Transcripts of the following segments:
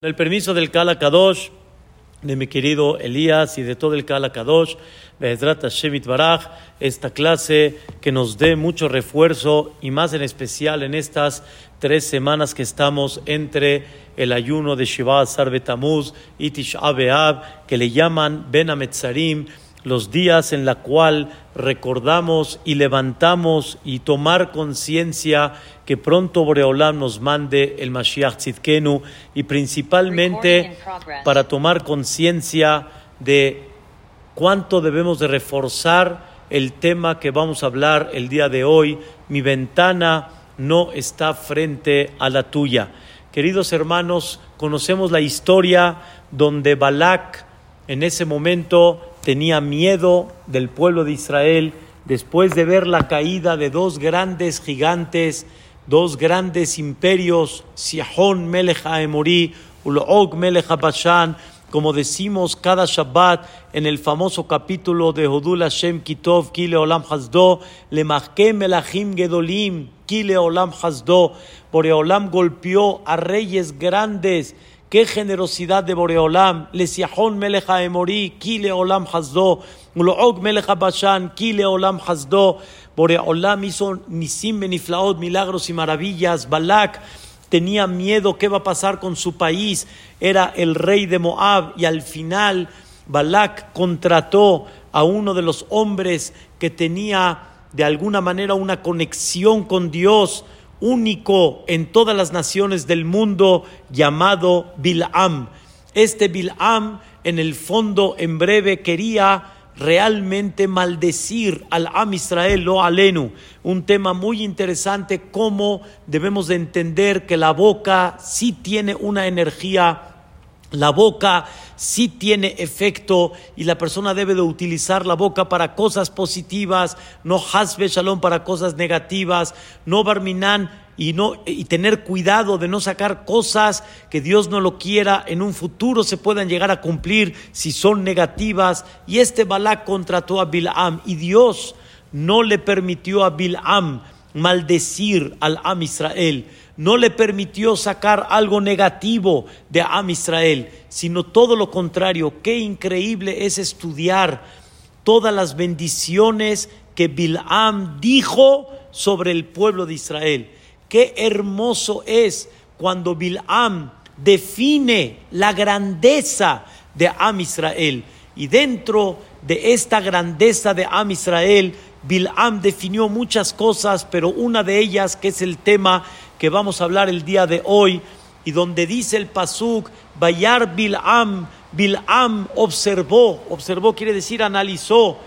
Con el permiso del Kala Kadosh, de mi querido Elías y de todo el Kala Kadosh, Hashem Baraj, esta clase que nos dé mucho refuerzo y más en especial en estas tres semanas que estamos entre el ayuno de Shiva Azar Betamuz y Tisha B'Av, que le llaman Ben Ametzarim, los días en la cual recordamos y levantamos y tomar conciencia que pronto Boreolam nos mande el Mashiach Tzidkenu y principalmente para tomar conciencia de cuánto debemos de reforzar el tema que vamos a hablar el día de hoy. Mi ventana no está frente a la tuya. Queridos hermanos, conocemos la historia donde Balak en ese momento tenía miedo del pueblo de Israel después de ver la caída de dos grandes gigantes, dos grandes imperios, Sihon Melech Haemori, Ulog Melech Bashan, como decimos cada Shabbat en el famoso capítulo de Hodul Hashem Kitov, Kile Olam Hasdo, Lemachke Melachim Gedolim, Kile Olam Hasdo, Boreolam golpeó a reyes grandes, Qué generosidad de Boreolam. Lesiahon melecha emori, kile olam hasdo. Uloog melecha bashan, kile olam hasdo. Boreolam hizo nisim beniflaot, milagros y maravillas. Balak tenía miedo qué va a pasar con su país. Era el rey de Moab y al final Balak contrató a uno de los hombres que tenía de alguna manera una conexión con Dios único en todas las naciones del mundo llamado Bilam. Este Bilam, en el fondo, en breve, quería realmente maldecir al Am Israel, lo alenu. Un tema muy interesante, cómo debemos de entender que la boca sí tiene una energía la boca sí tiene efecto y la persona debe de utilizar la boca para cosas positivas, no hasbe shalom para cosas negativas, no barminan y, no, y tener cuidado de no sacar cosas que Dios no lo quiera, en un futuro se puedan llegar a cumplir si son negativas. Y este Balak contrató a Bilam y Dios no le permitió a Bilam maldecir al Am Israel no le permitió sacar algo negativo de Am Israel, sino todo lo contrario. Qué increíble es estudiar todas las bendiciones que Bilam dijo sobre el pueblo de Israel. Qué hermoso es cuando Bilam define la grandeza de Am Israel. Y dentro de esta grandeza de Am Israel, Bilam definió muchas cosas, pero una de ellas, que es el tema que vamos a hablar el día de hoy, y donde dice el Pasuk, Bayar Bilam, Bilam observó, observó quiere decir analizó,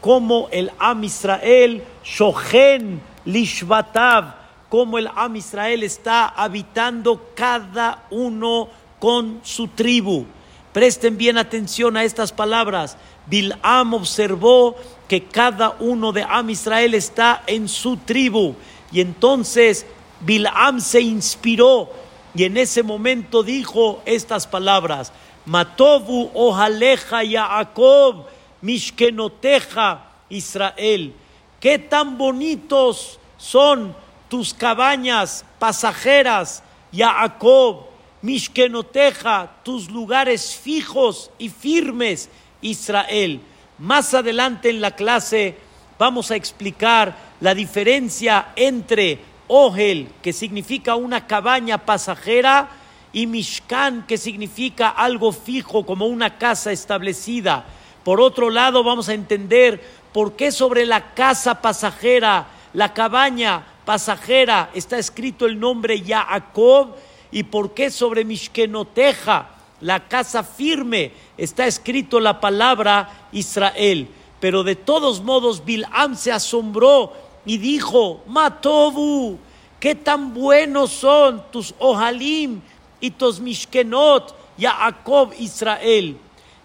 cómo el Am Israel, Shohen Lishvatav, cómo el Am Israel está habitando cada uno con su tribu. Presten bien atención a estas palabras. Bilam observó que cada uno de Am Israel está en su tribu. Y entonces Bilam se inspiró y en ese momento dijo estas palabras: Matovu ojaleja Yaakov, mishkenoteja Israel. Qué tan bonitos son tus cabañas pasajeras, Yaakov, mishkenoteja, tus lugares fijos y firmes, Israel. Más adelante en la clase vamos a explicar la diferencia entre Ohel, que significa una cabaña pasajera, y Mishkan, que significa algo fijo, como una casa establecida. Por otro lado, vamos a entender por qué sobre la casa pasajera, la cabaña pasajera, está escrito el nombre Yaakov, y por qué sobre Mishkenoteja, la casa firme, está escrito la palabra Israel. Pero de todos modos, Bilam se asombró y dijo, Matobu, qué tan buenos son tus Ohalim y tus Mishkenot, Jacob Israel.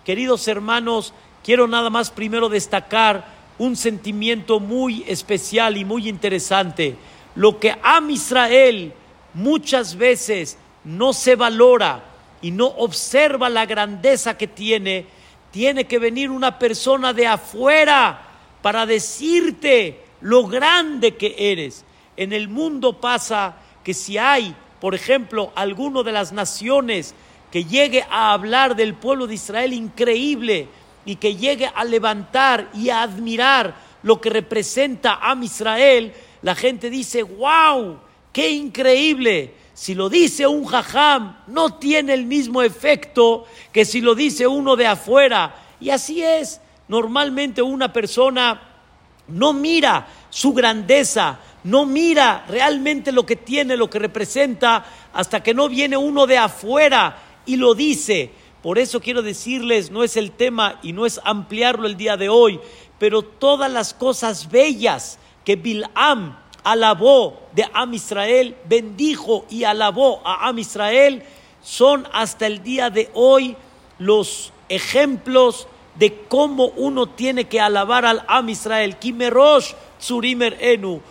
Queridos hermanos, quiero nada más primero destacar un sentimiento muy especial y muy interesante. Lo que Am Israel muchas veces no se valora y no observa la grandeza que tiene, tiene que venir una persona de afuera para decirte lo grande que eres. En el mundo pasa que si hay, por ejemplo, alguno de las naciones que llegue a hablar del pueblo de Israel increíble y que llegue a levantar y a admirar lo que representa a Israel, la gente dice, wow, qué increíble. Si lo dice un jajam, no tiene el mismo efecto que si lo dice uno de afuera. Y así es. Normalmente una persona no mira su grandeza, no mira realmente lo que tiene, lo que representa, hasta que no viene uno de afuera y lo dice. Por eso quiero decirles, no es el tema y no es ampliarlo el día de hoy, pero todas las cosas bellas que Bilam alabó de Am Israel, bendijo y alabó a Am Israel, son hasta el día de hoy los ejemplos de cómo uno tiene que alabar al Am Israel. Kimerosh tsurimer enu,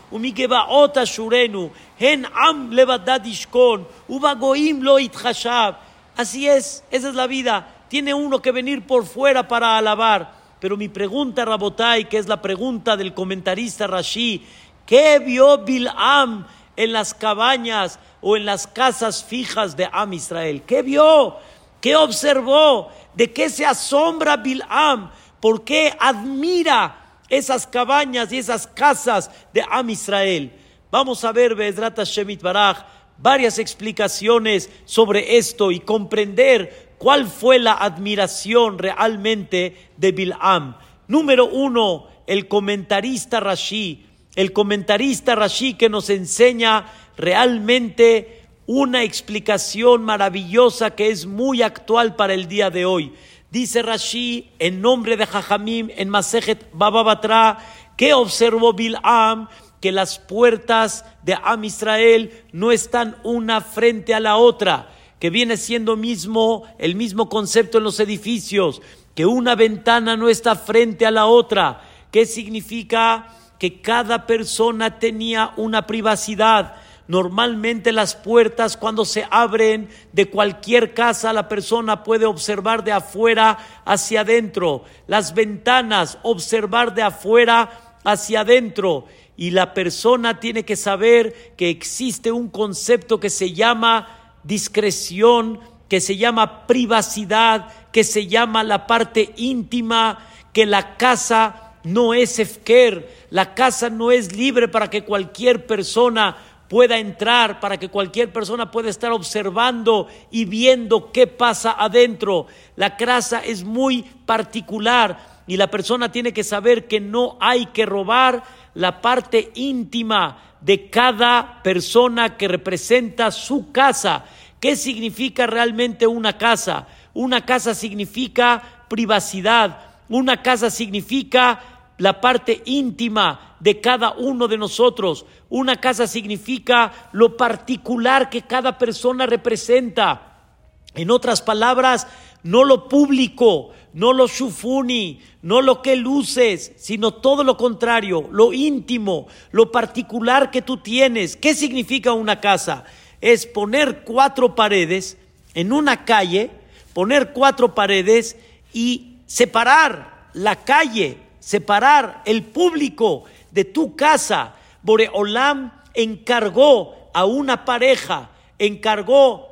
ota shurenu, hen am levadad ishkon, ubagoim lo itchashav. Así es, esa es la vida. Tiene uno que venir por fuera para alabar. Pero mi pregunta, Rabotai, que es la pregunta del comentarista Rashi, ¿qué vio Bilam en las cabañas o en las casas fijas de Am Israel? ¿Qué vio? ¿Qué observó? ¿De qué se asombra Bilam? ¿Por qué admira esas cabañas y esas casas de Am Israel? Vamos a ver, Bezrat Shemit Baraj, varias explicaciones sobre esto y comprender cuál fue la admiración realmente de Bilam. Número uno, el comentarista Rashi, el comentarista Rashi que nos enseña realmente una explicación maravillosa que es muy actual para el día de hoy. Dice Rashi en nombre de Jajamim en Masejet Bababatra que observó Bilam que las puertas de Am Israel no están una frente a la otra, que viene siendo mismo el mismo concepto en los edificios, que una ventana no está frente a la otra. ¿Qué significa? Que cada persona tenía una privacidad Normalmente las puertas cuando se abren de cualquier casa la persona puede observar de afuera hacia adentro. Las ventanas observar de afuera hacia adentro. Y la persona tiene que saber que existe un concepto que se llama discreción, que se llama privacidad, que se llama la parte íntima, que la casa no es efker, la casa no es libre para que cualquier persona pueda entrar, para que cualquier persona pueda estar observando y viendo qué pasa adentro. La casa es muy particular y la persona tiene que saber que no hay que robar la parte íntima de cada persona que representa su casa. ¿Qué significa realmente una casa? Una casa significa privacidad, una casa significa la parte íntima de cada uno de nosotros. Una casa significa lo particular que cada persona representa. En otras palabras, no lo público, no lo shufuni, no lo que luces, sino todo lo contrario, lo íntimo, lo particular que tú tienes. ¿Qué significa una casa? Es poner cuatro paredes en una calle, poner cuatro paredes y separar la calle separar el público de tu casa. Boreolam encargó a una pareja, encargó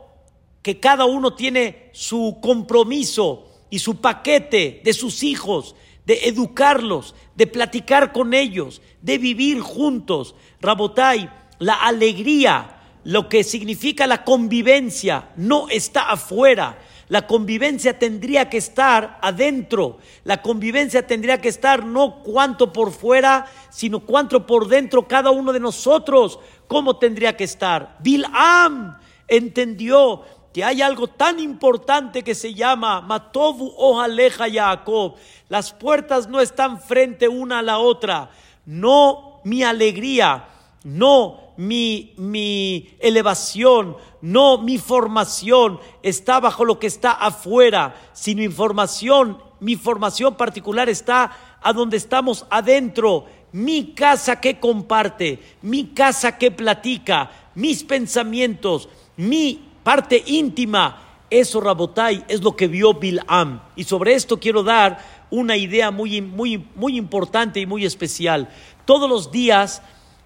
que cada uno tiene su compromiso y su paquete de sus hijos, de educarlos, de platicar con ellos, de vivir juntos. Rabotai, la alegría, lo que significa la convivencia, no está afuera la convivencia tendría que estar adentro. La convivencia tendría que estar no cuánto por fuera, sino cuánto por dentro cada uno de nosotros. ¿Cómo tendría que estar? Bilam entendió que hay algo tan importante que se llama Matovu Ojaleja Jacob. Las puertas no están frente una a la otra. No mi alegría, no mi, mi elevación, no mi formación está bajo lo que está afuera, sino información, mi formación particular está a donde estamos adentro. Mi casa que comparte, mi casa que platica, mis pensamientos, mi parte íntima. Eso, Rabotai, es lo que vio Bilam. Y sobre esto quiero dar una idea muy, muy, muy importante y muy especial. Todos los días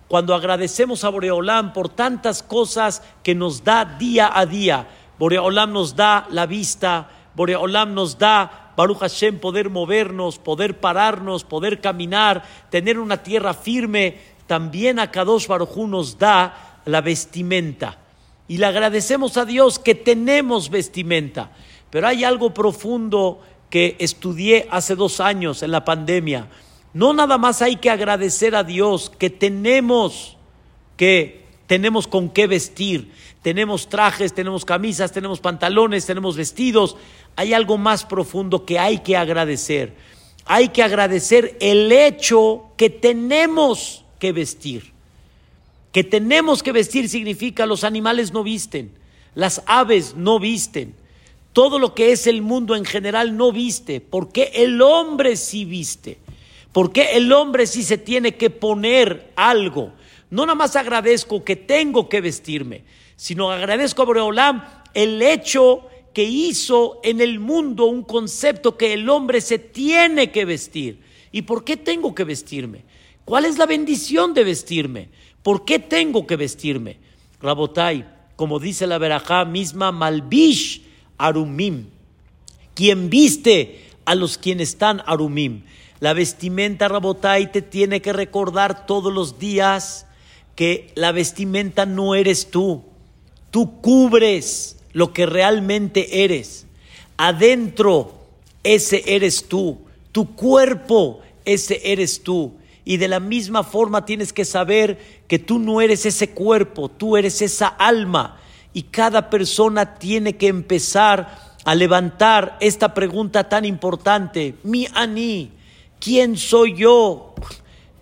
cuando agradecemos a Boreolán por tantas cosas que nos da día a día, Boreolam nos da la vista, Boreolam nos da, Baruch Hashem, poder movernos, poder pararnos, poder caminar, tener una tierra firme. También a Kadosh Baruj nos da la vestimenta. Y le agradecemos a Dios que tenemos vestimenta. Pero hay algo profundo que estudié hace dos años en la pandemia. No nada más hay que agradecer a Dios que tenemos que tenemos con qué vestir, tenemos trajes, tenemos camisas, tenemos pantalones, tenemos vestidos. Hay algo más profundo que hay que agradecer. Hay que agradecer el hecho que tenemos que vestir. Que tenemos que vestir significa los animales no visten, las aves no visten, todo lo que es el mundo en general no viste. ¿Por qué el hombre sí viste? ¿Por qué el hombre sí se tiene que poner algo? No nada más agradezco que tengo que vestirme, sino agradezco a Boreolam el hecho que hizo en el mundo un concepto que el hombre se tiene que vestir. ¿Y por qué tengo que vestirme? ¿Cuál es la bendición de vestirme? ¿Por qué tengo que vestirme? Rabotai, como dice la verajá misma, Malbish Arumim. Quien viste a los quienes están Arumim. La vestimenta Rabotai te tiene que recordar todos los días que la vestimenta no eres tú. Tú cubres lo que realmente eres. Adentro, ese eres tú. Tu cuerpo, ese eres tú. Y de la misma forma tienes que saber que tú no eres ese cuerpo, tú eres esa alma. Y cada persona tiene que empezar a levantar esta pregunta tan importante. Mi ani, ¿quién soy yo?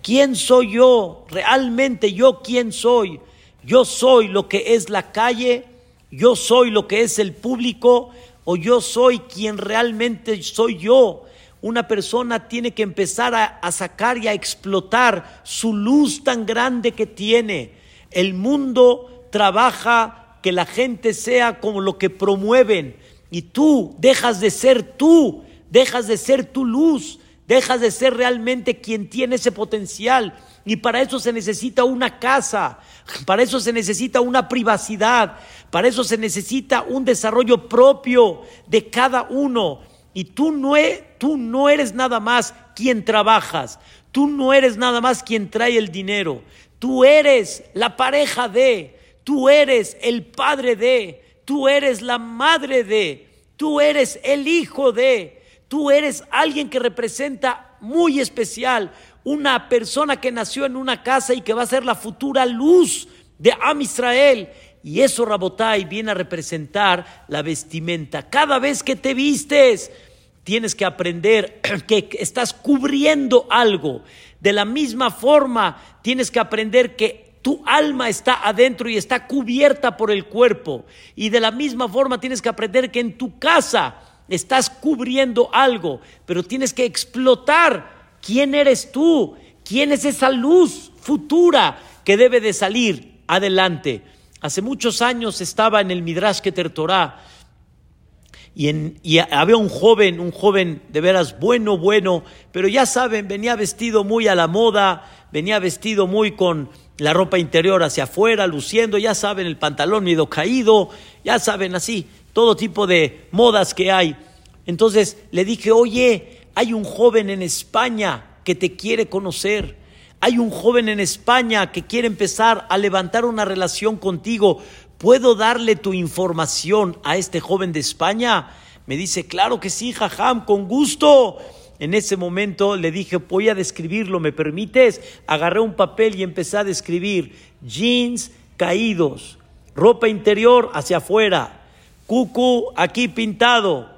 ¿Quién soy yo? Realmente yo quién soy. Yo soy lo que es la calle, yo soy lo que es el público o yo soy quien realmente soy yo. Una persona tiene que empezar a, sacar y a explotar su luz tan grande que tiene. El mundo trabaja que la gente sea como lo que promueven y tú dejas de ser tú, dejas de ser tu luz, dejas de ser realmente quien tiene ese potencial. Y para eso se necesita una casa, para eso se necesita una privacidad, para eso se necesita un desarrollo propio de cada uno. Y tú no, e, tú no eres nada más quien trabajas, tú no eres nada más quien trae el dinero, tú eres la pareja de, tú eres el padre de, tú eres la madre de, tú eres el hijo de, Tú eres alguien que representa muy especial, una persona que nació en una casa y que va a ser la futura luz de Am Israel. Y eso, Rabotai, viene a representar la vestimenta. Cada vez que te vistes, tienes que aprender que estás cubriendo algo. De la misma forma, tienes que aprender que tu alma está adentro y está cubierta por el cuerpo. Y de la misma forma, tienes que aprender que en tu casa, estás cubriendo algo, pero tienes que explotar quién eres tú, quién es esa luz futura que debe de salir adelante. Hace muchos años estaba en el Midrash Keter Torah y, y, había un joven, un joven de veras bueno, bueno, pero ya saben, venía vestido muy a la moda, venía vestido muy con la ropa interior hacia afuera, luciendo, ya saben, el pantalón medio caído, ya saben, así todo tipo de modas que hay. Entonces le dije, oye, hay un joven en España que te quiere conocer. Hay un joven en España que quiere empezar a levantar una relación contigo. ¿Puedo darle tu información a este joven de España? Me dice, claro que sí, jajam, con gusto. En ese momento le dije, voy a describirlo, ¿me permites? Agarré un papel y empecé a describir jeans caídos, ropa interior hacia afuera, cucu aquí pintado.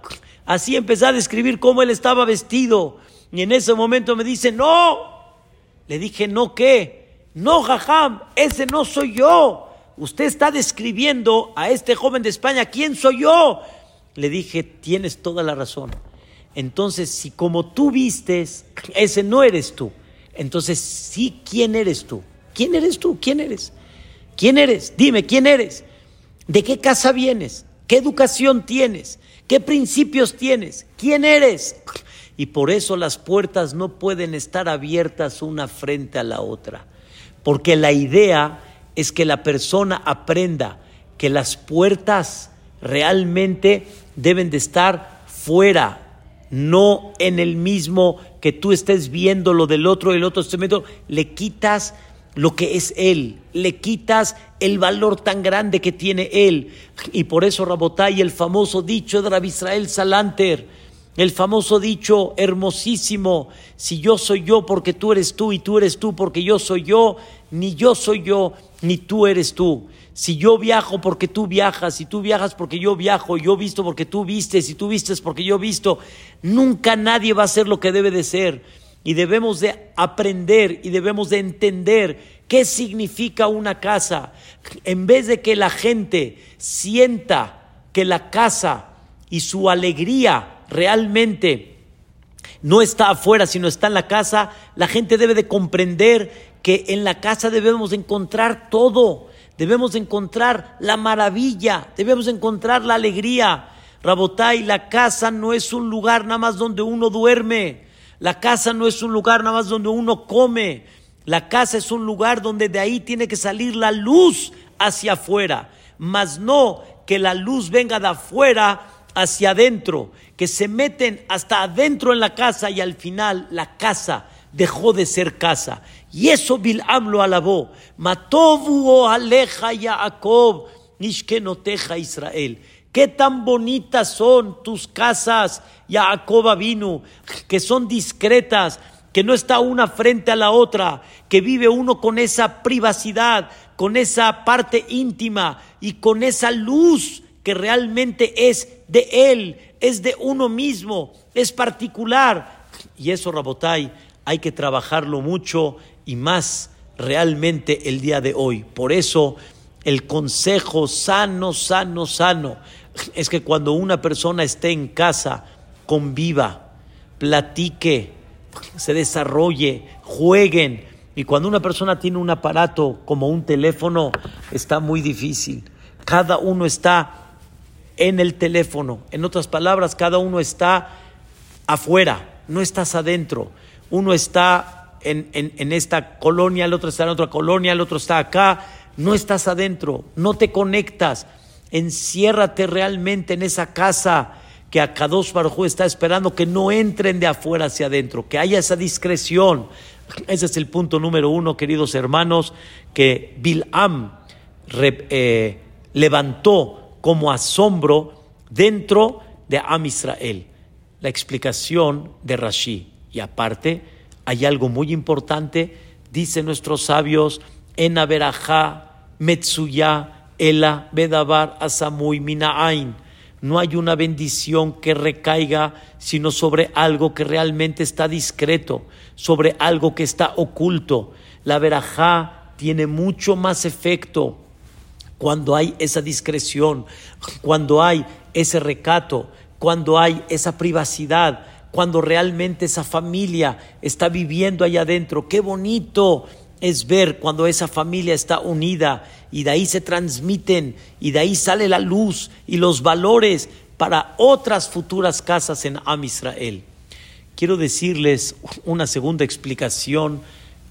Así empecé a describir cómo él estaba vestido. Y en ese momento me dice, no. Le dije, no, ¿qué? No, jajam, ese no soy yo. Usted está describiendo a este joven de España, ¿quién soy yo? Le dije, tienes toda la razón. Entonces, si como tú vistes, ese no eres tú. Entonces, sí, ¿quién eres tú? ¿Quién eres tú? ¿Quién eres? ¿Quién eres? Dime, ¿quién eres? ¿De qué casa vienes? ¿Qué educación tienes? ¿Qué principios tienes? ¿Quién eres? Y por eso las puertas no pueden estar abiertas una frente a la otra. Porque la idea es que la persona aprenda que las puertas realmente deben de estar fuera, no en el mismo que tú estés viendo lo del otro y el otro esté viendo, le quitas lo que es Él, le quitas el valor tan grande que tiene Él. Y por eso Rabotay, el famoso dicho de Rabbi Israel Salanter, el famoso dicho hermosísimo, si yo soy yo porque tú eres tú y tú eres tú porque yo soy yo, ni yo soy yo, ni tú eres tú. Si yo viajo porque tú viajas, si tú viajas porque yo viajo, yo visto porque tú vistes, si tú vistes porque yo visto, nunca nadie va a ser lo que debe de ser. Y debemos de aprender y debemos de entender qué significa una casa. En vez de que la gente sienta que la casa y su alegría realmente no está afuera, sino está en la casa, la gente debe de comprender que en la casa debemos encontrar todo, debemos encontrar la maravilla, debemos encontrar la alegría. Rabotay, la casa no es un lugar nada más donde uno duerme, la casa no es un lugar nada más donde uno come, la casa es un lugar donde de ahí tiene que salir la luz hacia afuera, mas no que la luz venga de afuera hacia adentro, que se meten hasta adentro en la casa y al final la casa dejó de ser casa. Y eso Bil'am lo alabó. Matovu aleja Jacob, teja Israel. Qué tan bonitas son tus casas, Jacob vino, que son discretas, que no está una frente a la otra, que vive uno con esa privacidad, con esa parte íntima y con esa luz que realmente es de él, es de uno mismo, es particular. Y eso, Rabotai, hay que trabajarlo mucho y más realmente el día de hoy. Por eso, el consejo sano, sano, sano, es que cuando una persona esté en casa, conviva, platique, se desarrolle, jueguen. Y cuando una persona tiene un aparato como un teléfono, está muy difícil. Cada uno está en el teléfono. En otras palabras, cada uno está afuera, no estás adentro. Uno está en, en, esta colonia, el otro está en otra colonia, el otro está acá. No estás adentro, no te conectas. Enciérrate realmente en esa casa que a Kadosh Baruj está esperando que no entren de afuera hacia adentro, que haya esa discreción. Ese es el punto número uno, queridos hermanos, que Bil'am eh, levantó como asombro dentro de Am Israel. La explicación de Rashi. Y aparte, hay algo muy importante, dicen nuestros sabios, en Averajá, Metsuya, Ela, Bedabar, Asamuy, Minaain. No hay una bendición que recaiga sino sobre algo que realmente está discreto, sobre algo que está oculto. La verajá tiene mucho más efecto cuando hay esa discreción, cuando hay ese recato, cuando hay esa privacidad, cuando realmente esa familia está viviendo allá adentro. Qué bonito es ver cuando esa familia está unida y de ahí se transmiten y de ahí sale la luz y los valores para otras futuras casas en Am Israel. Quiero decirles una segunda explicación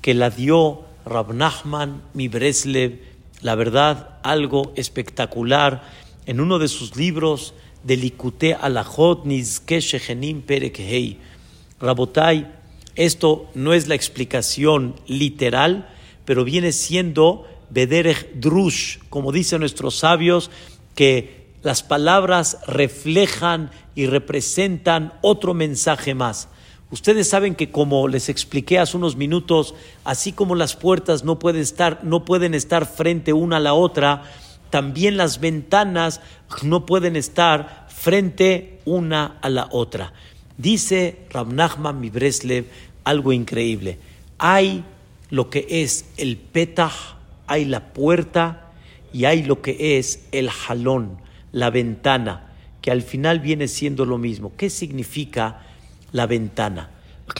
que la dio Rab Nachman Mibreslev la verdad, algo espectacular en uno de sus libros de Likute Alajot Nizke Shechenim Perek Hei. Rabotai, esto no es la explicación literal, pero viene siendo Bederech Drush, como dicen nuestros sabios, que las palabras reflejan y representan otro mensaje más. Ustedes saben que como les expliqué hace unos minutos, así como las puertas no pueden estar, no pueden estar frente una a la otra, también las ventanas no pueden estar frente una a la otra. Dice Rabnachman Mibreslev algo increíble. Hay lo que es el petah, hay la puerta y hay lo que es el jalón, la ventana, que al final viene siendo lo mismo. ¿Qué significa? La ventana.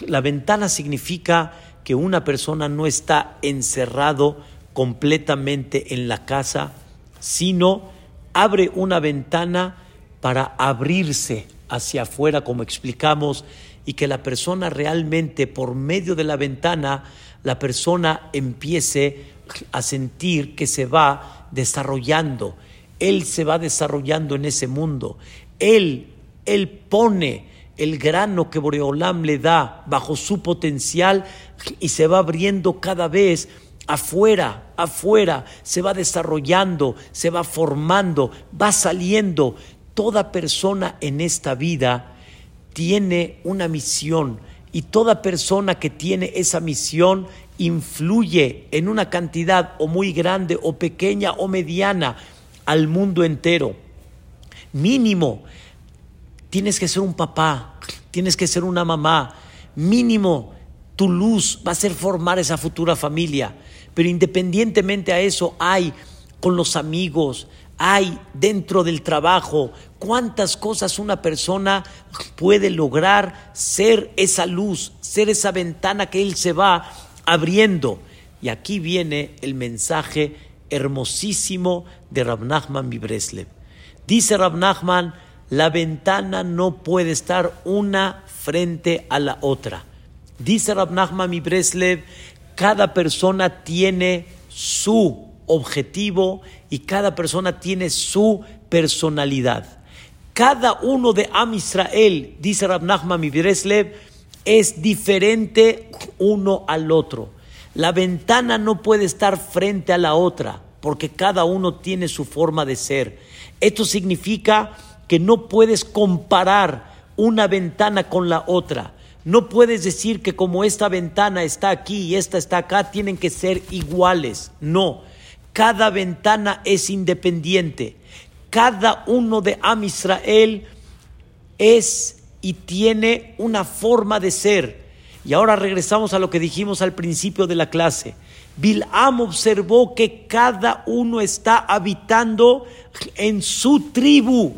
La ventana significa que una persona no está encerrado completamente en la casa, sino abre una ventana para abrirse hacia afuera, como explicamos, y que la persona realmente por medio de la ventana, la persona empiece a sentir que se va desarrollando él se va desarrollando en ese mundo. Él, él pone el grano que Boreolam le da bajo su potencial y se va abriendo cada vez afuera, afuera, se va desarrollando, se va formando, va saliendo. Toda persona en esta vida tiene una misión y toda persona que tiene esa misión influye en una cantidad o muy grande o pequeña o mediana al mundo entero. Mínimo, tienes que ser un papá, tienes que ser una mamá. Mínimo, tu luz va a ser formar esa futura familia. Pero independientemente a eso, hay con los amigos, hay dentro del trabajo, cuántas cosas una persona puede lograr ser esa luz, ser esa ventana que él se va abriendo. Y aquí viene el mensaje hermosísimo de Rab Nachman Bibreslev. Dice Rab Nachman, la ventana no puede estar una frente a la otra. Dice Rab Nachman Bibreslev, cada persona tiene su objetivo y cada persona tiene su personalidad. Cada uno de Am Israel, dice Rab Nachman Bibreslev, es diferente uno al otro. La ventana no puede estar frente a la otra porque cada uno tiene su forma de ser. Esto significa no puedes comparar una ventana con la otra. No puedes decir que como esta ventana está aquí y esta está acá, tienen que ser iguales. No, cada ventana es independiente. Cada uno de Am Israel es y tiene una forma de ser. Y ahora regresamos a lo que dijimos al principio de la clase. Bilam observó que cada uno está habitando en su tribu.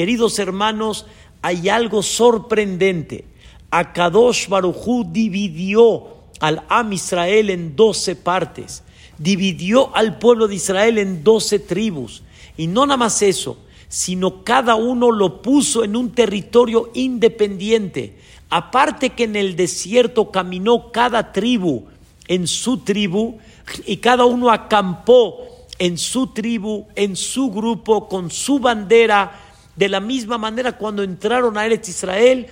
Queridos hermanos, hay algo sorprendente. Akadosh Barujú dividió al Am Israel en doce partes, dividió al pueblo de Israel en doce tribus. Y no nada más eso, sino cada uno lo puso en un territorio independiente. Aparte que en el desierto caminó cada tribu en su tribu y cada uno acampó en su tribu, en su grupo, con su bandera. De la misma manera cuando entraron a Eretz Israel,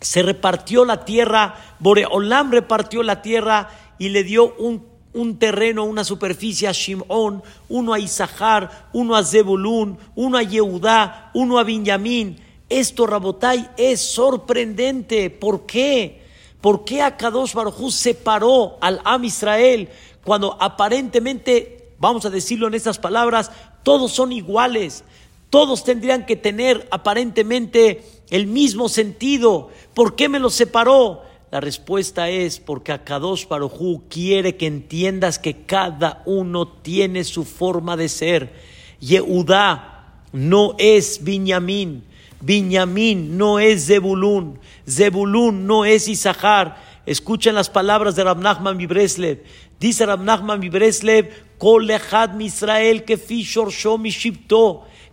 se repartió la tierra, Boreolam repartió la tierra y le dio un un terreno, una superficie a Shimón, uno a Isahar, uno a Zebulún, uno a Yehudá, uno a Benjamín. Esto, Rabotai, es sorprendente. ¿Por qué? ¿Por qué Akadosh Baruj separó al Am Israel cuando aparentemente, vamos a decirlo en estas palabras, todos son iguales? Todos tendrían que tener aparentemente el mismo sentido. ¿Por qué me los separó? La respuesta es porque Akadosh Barujú quiere que entiendas que cada uno tiene su forma de ser. Yehudá no es Binyamin, Binyamin no es Zebulún, Zebulún no es Isahar. Escuchen las palabras de Rab Nachman Bibreslev. Dice Rab Nachman Bibreslev, Kol Israel que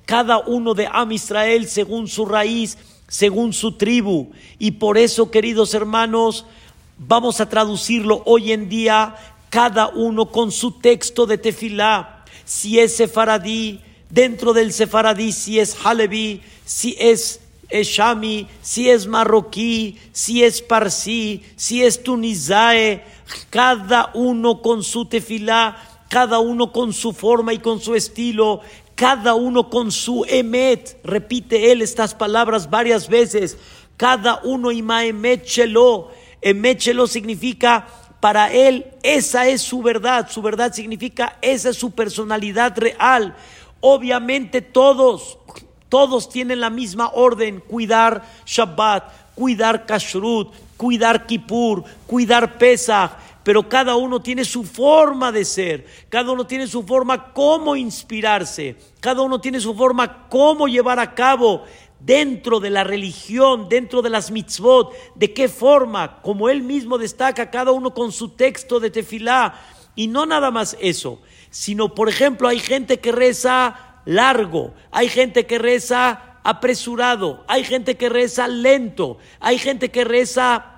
Cada uno de Am Israel según su raíz según su tribu. Y por eso, queridos hermanos, vamos a traducirlo hoy en día, cada uno con su texto de tefilá. Si es sefaradí, dentro del sefaradí, si es halevi, si es Shami, si es marroquí, si es parsí, si es tunisae, cada uno con su tefilá, cada uno con su forma y con su estilo, cada uno con su emet, repite él estas palabras varias veces, cada uno ima emet chelo, emet chelo significa para él esa es su verdad, su verdad significa esa es su personalidad real. Obviamente todos, todos tienen la misma orden, cuidar Shabbat, cuidar Kashrut, cuidar Kippur, cuidar Pesach, pero cada uno tiene su forma de ser, cada uno tiene su forma cómo inspirarse, cada uno tiene su forma cómo llevar a cabo dentro de la religión, dentro de las mitzvot, de qué forma, como él mismo destaca, cada uno con su texto de tefilá. Y no nada más eso, sino, por ejemplo, hay gente que reza largo, hay gente que reza apresurado, hay gente que reza lento, hay gente que reza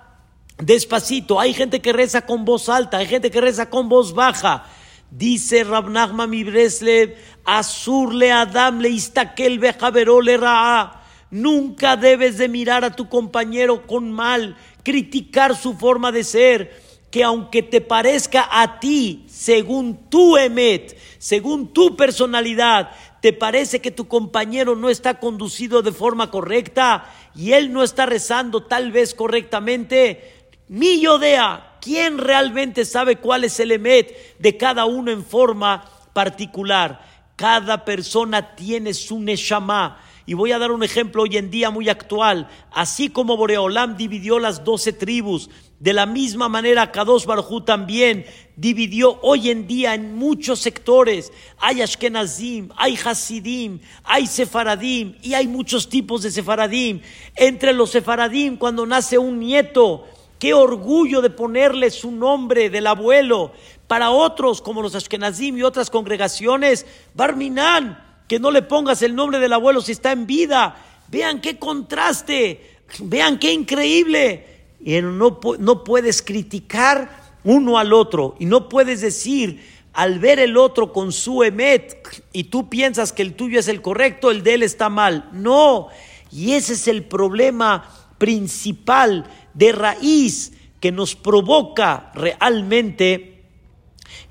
despacito, hay gente que reza con voz alta, hay gente que reza con voz baja. Dice Rab Nachman Breslev, Azur le Adam le istakel le ra'a. Nunca debes de mirar a tu compañero con mal, criticar su forma de ser, que aunque te parezca a ti, según tu emet, según tu personalidad, te parece que tu compañero no está conducido de forma correcta y él no está rezando tal vez correctamente, mi yodea, ¿quién realmente sabe cuál es el emet de cada uno en forma particular? Cada persona tiene su neshama. Y voy a dar un ejemplo hoy en día muy actual. Así como Boreolam dividió las doce tribus, de la misma manera Kadosh Baruj también dividió hoy en día en muchos sectores. Hay Ashkenazim, hay Hasidim, hay Sefaradim y hay muchos tipos de Sefaradim. Entre los Sefaradim, cuando nace un nieto, qué orgullo de ponerle su nombre del abuelo. Para otros, como los Ashkenazim y otras congregaciones, Barminan que no le pongas el nombre del abuelo si está en vida. Vean qué contraste, vean qué increíble. Y no, no puedes criticar uno al otro y no puedes decir al ver el otro con su emet y tú piensas que el tuyo es el correcto, el de él está mal. No, y ese es el problema principal de raíz que nos provoca realmente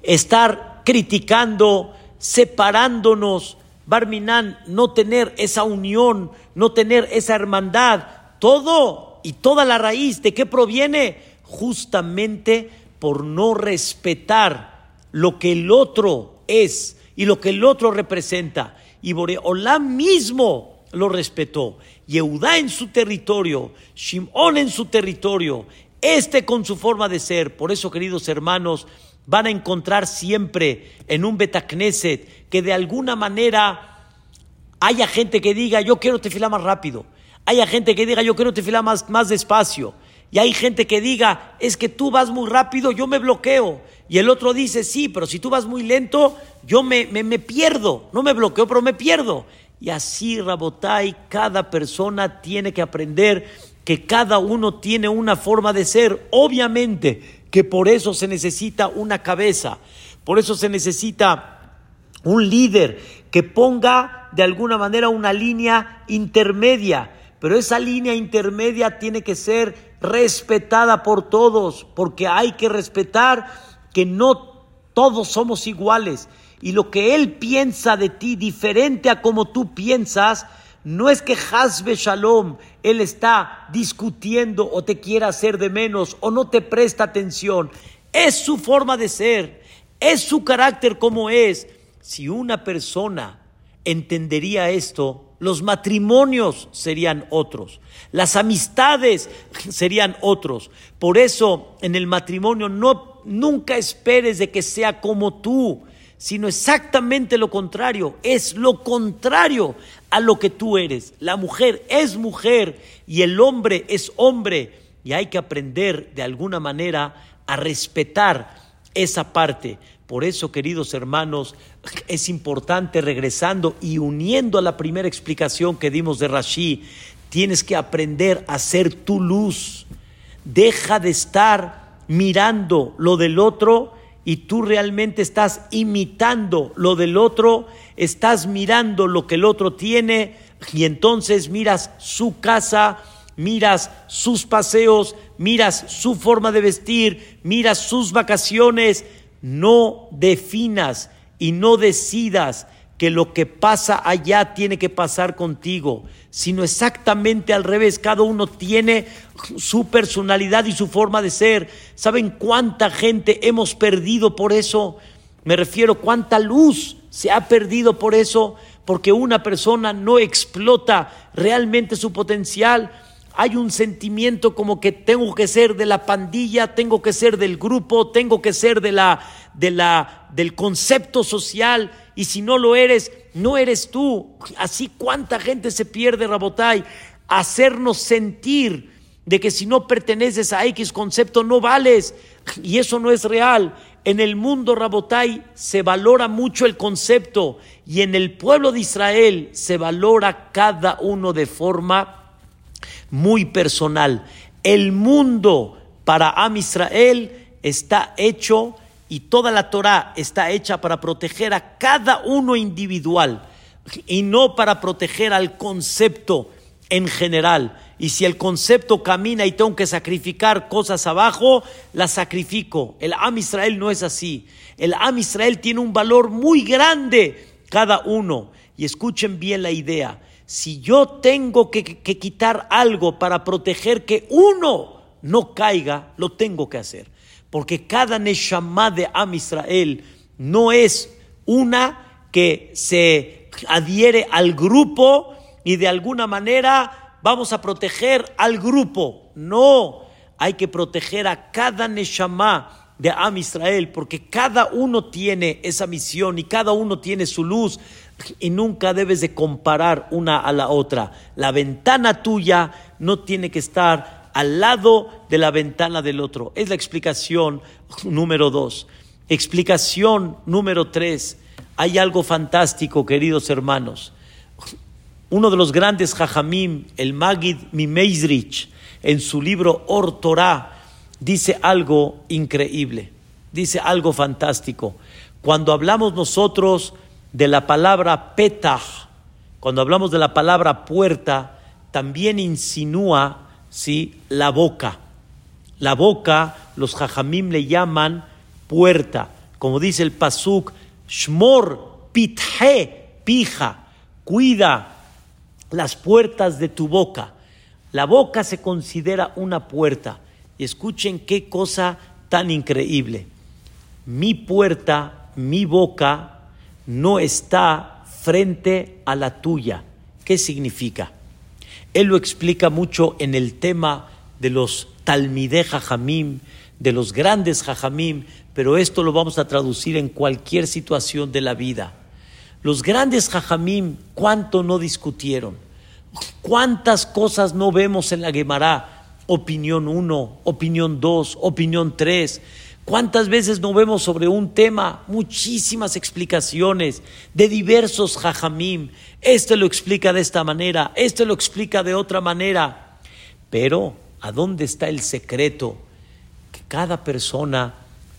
estar criticando, separándonos, Barminan, no tener esa unión, no tener esa hermandad, todo y toda la raíz, ¿de qué proviene? Justamente por no respetar lo que el otro es y lo que el otro representa. Y Boreolam mismo lo respetó. Yehudá en su territorio, Shimón en su territorio, este con su forma de ser. Por eso, queridos hermanos, van a encontrar siempre en un Betacneset que de alguna manera haya gente que diga, yo quiero tefilar más rápido. Haya gente que diga, yo quiero tefilar más, más despacio. Y hay gente que diga, es que tú vas muy rápido, yo me bloqueo. Y el otro dice, sí, pero si tú vas muy lento, yo me, me, me pierdo. No me bloqueo, pero me pierdo. Y así, Rabotai, cada persona tiene que aprender que cada uno tiene una forma de ser. Obviamente, que por eso se necesita una cabeza, por eso se necesita un líder que ponga de alguna manera una línea intermedia, pero esa línea intermedia tiene que ser respetada por todos, porque hay que respetar que no todos somos iguales y lo que él piensa de ti diferente a como tú piensas, no es que Hasbe Shalom, él está discutiendo o te quiera hacer de menos o no te presta atención. Es su forma de ser, es su carácter como es. Si una persona entendería esto, los matrimonios serían otros, las amistades serían otros. Por eso en el matrimonio no nunca esperes de que sea como tú sino exactamente lo contrario, es lo contrario a lo que tú eres. La mujer es mujer y el hombre es hombre y hay que aprender de alguna manera a respetar esa parte. Por eso, queridos hermanos, es importante regresando y uniendo a la primera explicación que dimos de Rashi, tienes que aprender a ser tu luz. Deja de estar mirando lo del otro y tú realmente estás imitando lo del otro, estás mirando lo que el otro tiene y entonces miras su casa, miras sus paseos, miras su forma de vestir, miras sus vacaciones, no definas y no decidas que lo que pasa allá tiene que pasar contigo, sino exactamente al revés. Cada uno tiene su personalidad y su forma de ser. ¿Saben cuánta gente hemos perdido por eso? Me refiero cuánta luz se ha perdido por eso, porque una persona no explota realmente su potencial hay un sentimiento como que tengo que ser de la pandilla, tengo que ser del grupo, tengo que ser de la, de la, del concepto social, y si no lo eres, no eres tú. Así cuánta gente se pierde, Rabotay, hacernos sentir de que si no perteneces a X concepto no vales, y eso no es real. En el mundo Rabotay se valora mucho el concepto y en el pueblo de Israel se valora cada uno de forma muy personal. El mundo para Am Israel está hecho y toda la Torah está hecha para proteger a cada uno individual y no para proteger al concepto en general. Y si el concepto camina y tengo que sacrificar cosas abajo, las sacrifico. El Am Israel no es así. El Am Israel tiene un valor muy grande cada uno. Y escuchen bien la idea. Si yo tengo que, que quitar algo para proteger que uno no caiga, lo tengo que hacer. Porque cada Neshama de Am Israel no es una que se adhiere al grupo y de alguna manera vamos a proteger al grupo. No, hay que proteger a cada Neshama de Am Israel, porque cada uno tiene esa misión y cada uno tiene su luz y nunca debes de comparar una a la otra. La ventana tuya no tiene que estar al lado de la ventana del otro. Es la explicación número dos. Explicación número tres. Hay algo fantástico, queridos hermanos. Uno de los grandes jajamim, el Magid Mimeizrich, en su libro Or dice algo increíble, dice algo fantástico. Cuando hablamos nosotros de la palabra petah, cuando hablamos de la palabra puerta, también insinúa ¿sí? la boca. La boca, los jajamim le llaman puerta. Como dice el pasuk, shmor pithe, pija, cuida las puertas de tu boca. La boca se considera una puerta. Y escuchen qué cosa tan increíble. Mi puerta, mi boca, no está frente a la tuya. ¿Qué significa? Él lo explica mucho en el tema de los talmide jajamim, de los grandes jajamim, pero esto lo vamos a traducir en cualquier situación de la vida. Los grandes jajamim, ¿cuánto no discutieron? ¿Cuántas cosas no vemos en la Gemara? Opinión 1, opinión 2, opinión 3. ¿Cuántas veces no vemos sobre un tema muchísimas explicaciones de diversos jajamim? Este lo explica de esta manera, este lo explica de otra manera. Pero, ¿a dónde está el secreto? Que cada persona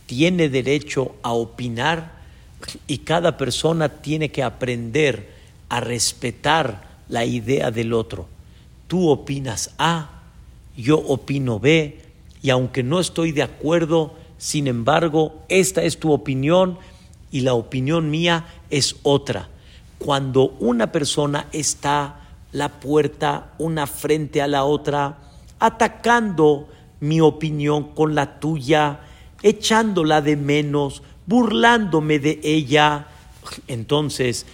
tiene derecho a opinar y cada persona tiene que aprender a respetar la idea del otro. Tú opinas A, yo opino B, y aunque no estoy de acuerdo, sin embargo, esta es tu opinión y la opinión mía es otra. Cuando una persona está la puerta una frente a la otra, atacando mi opinión con la tuya, echándola de menos, burlándome de ella, entonces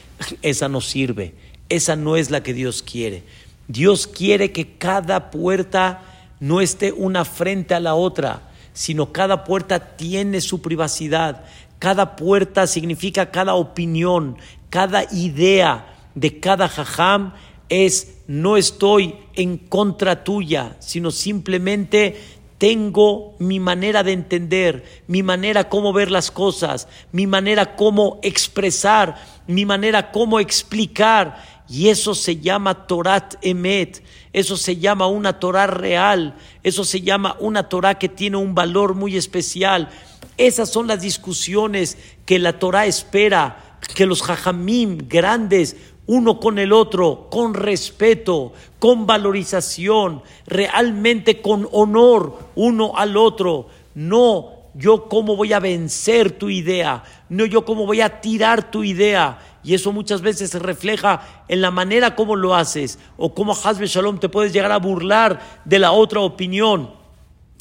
esa no sirve, esa no es la que Dios quiere. Dios quiere que cada puerta no esté una frente a la otra, sino cada puerta tiene su privacidad. Cada puerta significa cada opinión, cada idea de cada jajam es no estoy en contra tuya, sino simplemente tengo mi manera de entender, mi manera cómo ver las cosas, mi manera cómo expresar, mi manera cómo explicar. Y eso se llama Torat Emet, eso se llama una Torah real, eso se llama una Torah que tiene un valor muy especial. Esas son las discusiones que la Torah espera, que los jajamim grandes, uno con el otro, con respeto, con valorización, realmente con honor uno al otro, no yo cómo voy a vencer tu idea, no yo cómo voy a tirar tu idea. Y eso muchas veces se refleja en la manera como lo haces o cómo Hazbe Shalom te puedes llegar a burlar de la otra opinión,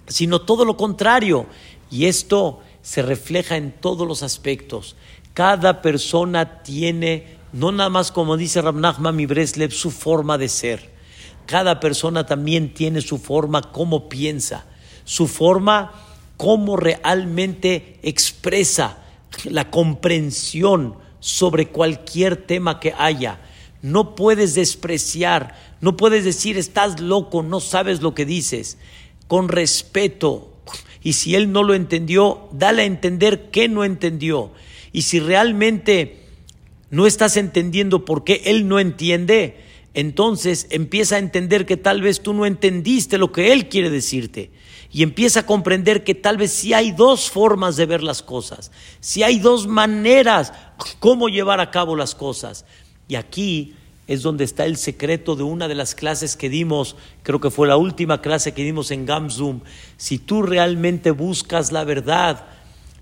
sino todo lo contrario. Y esto se refleja en todos los aspectos. Cada persona tiene, no nada más como dice Rab Nachman Breslev, su forma de ser. Cada persona también tiene su forma, cómo piensa, su forma, cómo realmente expresa la comprensión sobre cualquier tema que haya. No puedes despreciar, no puedes decir estás loco, no sabes lo que dices. Con respeto. Y si él no lo entendió, dale a entender que no entendió. Y si realmente no estás entendiendo por qué él no entiende, entonces empieza a entender que tal vez tú no entendiste lo que él quiere decirte y empieza a comprender que tal vez sí hay dos formas de ver las cosas, si hay dos maneras cómo llevar a cabo las cosas. Y aquí es donde está el secreto de una de las clases que dimos, creo que fue la última clase que dimos en Gamzoom. Si tú realmente buscas la verdad,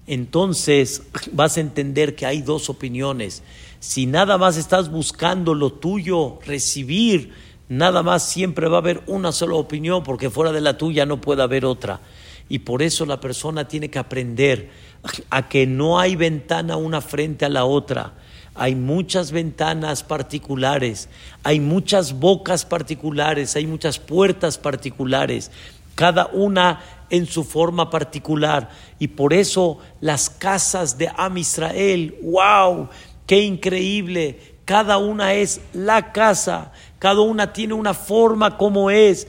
entonces vas a entender que hay dos opiniones. Si nada más estás buscando lo tuyo, recibir, nada más siempre va a haber una sola opinión, porque fuera de la tuya no puede haber otra. Y por eso la persona tiene que aprender a que no hay ventana una frente a la otra. Hay muchas ventanas particulares, hay muchas bocas particulares, hay muchas puertas particulares, cada una en su forma particular. Y por eso las casas de Am Israel, wow, qué increíble, cada una es la casa, cada una tiene una forma como es.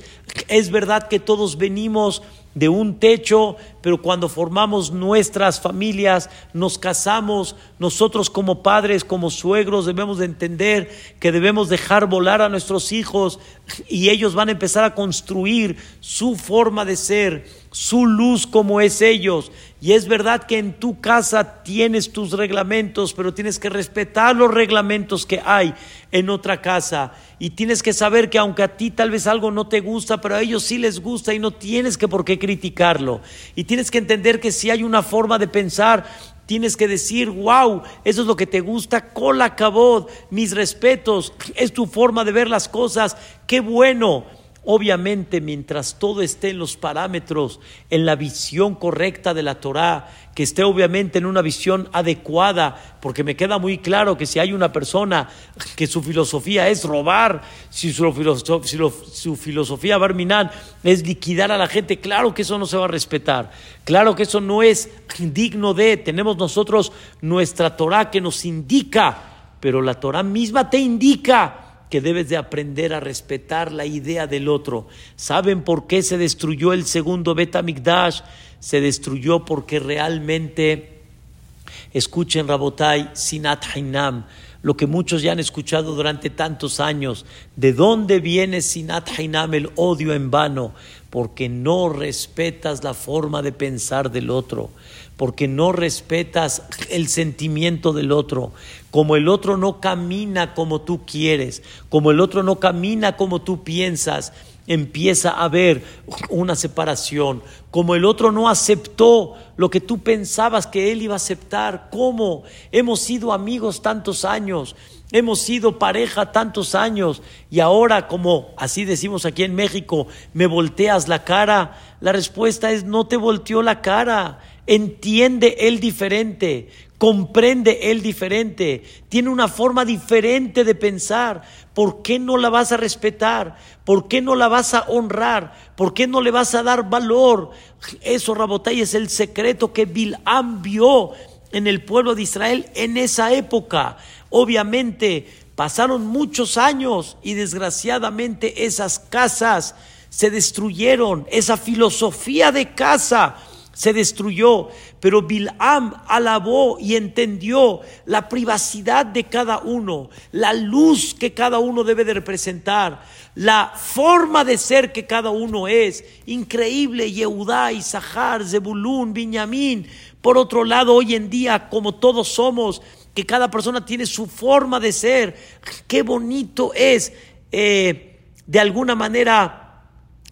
Es verdad que todos venimos de un techo, pero cuando formamos nuestras familias, nos casamos, nosotros como padres, como suegros, debemos de entender que debemos dejar volar a nuestros hijos y ellos van a empezar a construir su forma de ser, su luz como es ellos. Y es verdad que en tu casa tienes tus reglamentos, pero tienes que respetar los reglamentos que hay en otra casa. Y tienes que saber que aunque a ti tal vez algo no te gusta, pero a ellos sí les gusta y no tienes que por qué criticarlo. Y tienes que entender que si hay una forma de pensar, tienes que decir, wow, eso es lo que te gusta, cola cabot, mis respetos, es tu forma de ver las cosas, qué bueno. Obviamente, mientras todo esté en los parámetros, en la visión correcta de la Torá, que esté obviamente en una visión adecuada, porque me queda muy claro que si hay una persona que su filosofía es robar, si su, filosofía, barminal es liquidar a la gente, claro que eso no se va a respetar, claro que eso no es digno de, tenemos nosotros nuestra Torá que nos indica, pero la Torá misma te indica que debes de aprender a respetar la idea del otro. ¿Saben por qué se destruyó el segundo Betamikdash? Se destruyó porque realmente, escuchen Rabotai, Sinat Hainam, lo que muchos ya han escuchado durante tantos años. ¿De dónde viene Sinat Hainam, el odio en vano? Porque no respetas la forma de pensar del otro porque no respetas el sentimiento del otro, como el otro no camina como tú quieres, como el otro no camina como tú piensas, empieza a haber una separación, como el otro no aceptó lo que tú pensabas que él iba a aceptar, ¿cómo? Hemos sido amigos tantos años, hemos sido pareja tantos años y ahora, como así decimos aquí en México, me volteas la cara, la respuesta es no te volteó la cara entiende él diferente, comprende él diferente, tiene una forma diferente de pensar. ¿Por qué no la vas a respetar? ¿Por qué no la vas a honrar? ¿Por qué no le vas a dar valor? Eso, Rabotay, es el secreto que Bil'am vio en el pueblo de Israel en esa época. Obviamente, pasaron muchos años y desgraciadamente esas casas se destruyeron, esa filosofía de casa se destruyó, pero Bilam alabó y entendió la privacidad de cada uno, la luz que cada uno debe de representar, la forma de ser que cada uno es. Increíble, Yehudá, Isahar, Zebulún, Binyamin. Por otro lado, hoy en día, como todos somos, que cada persona tiene su forma de ser, qué bonito es eh, de alguna manera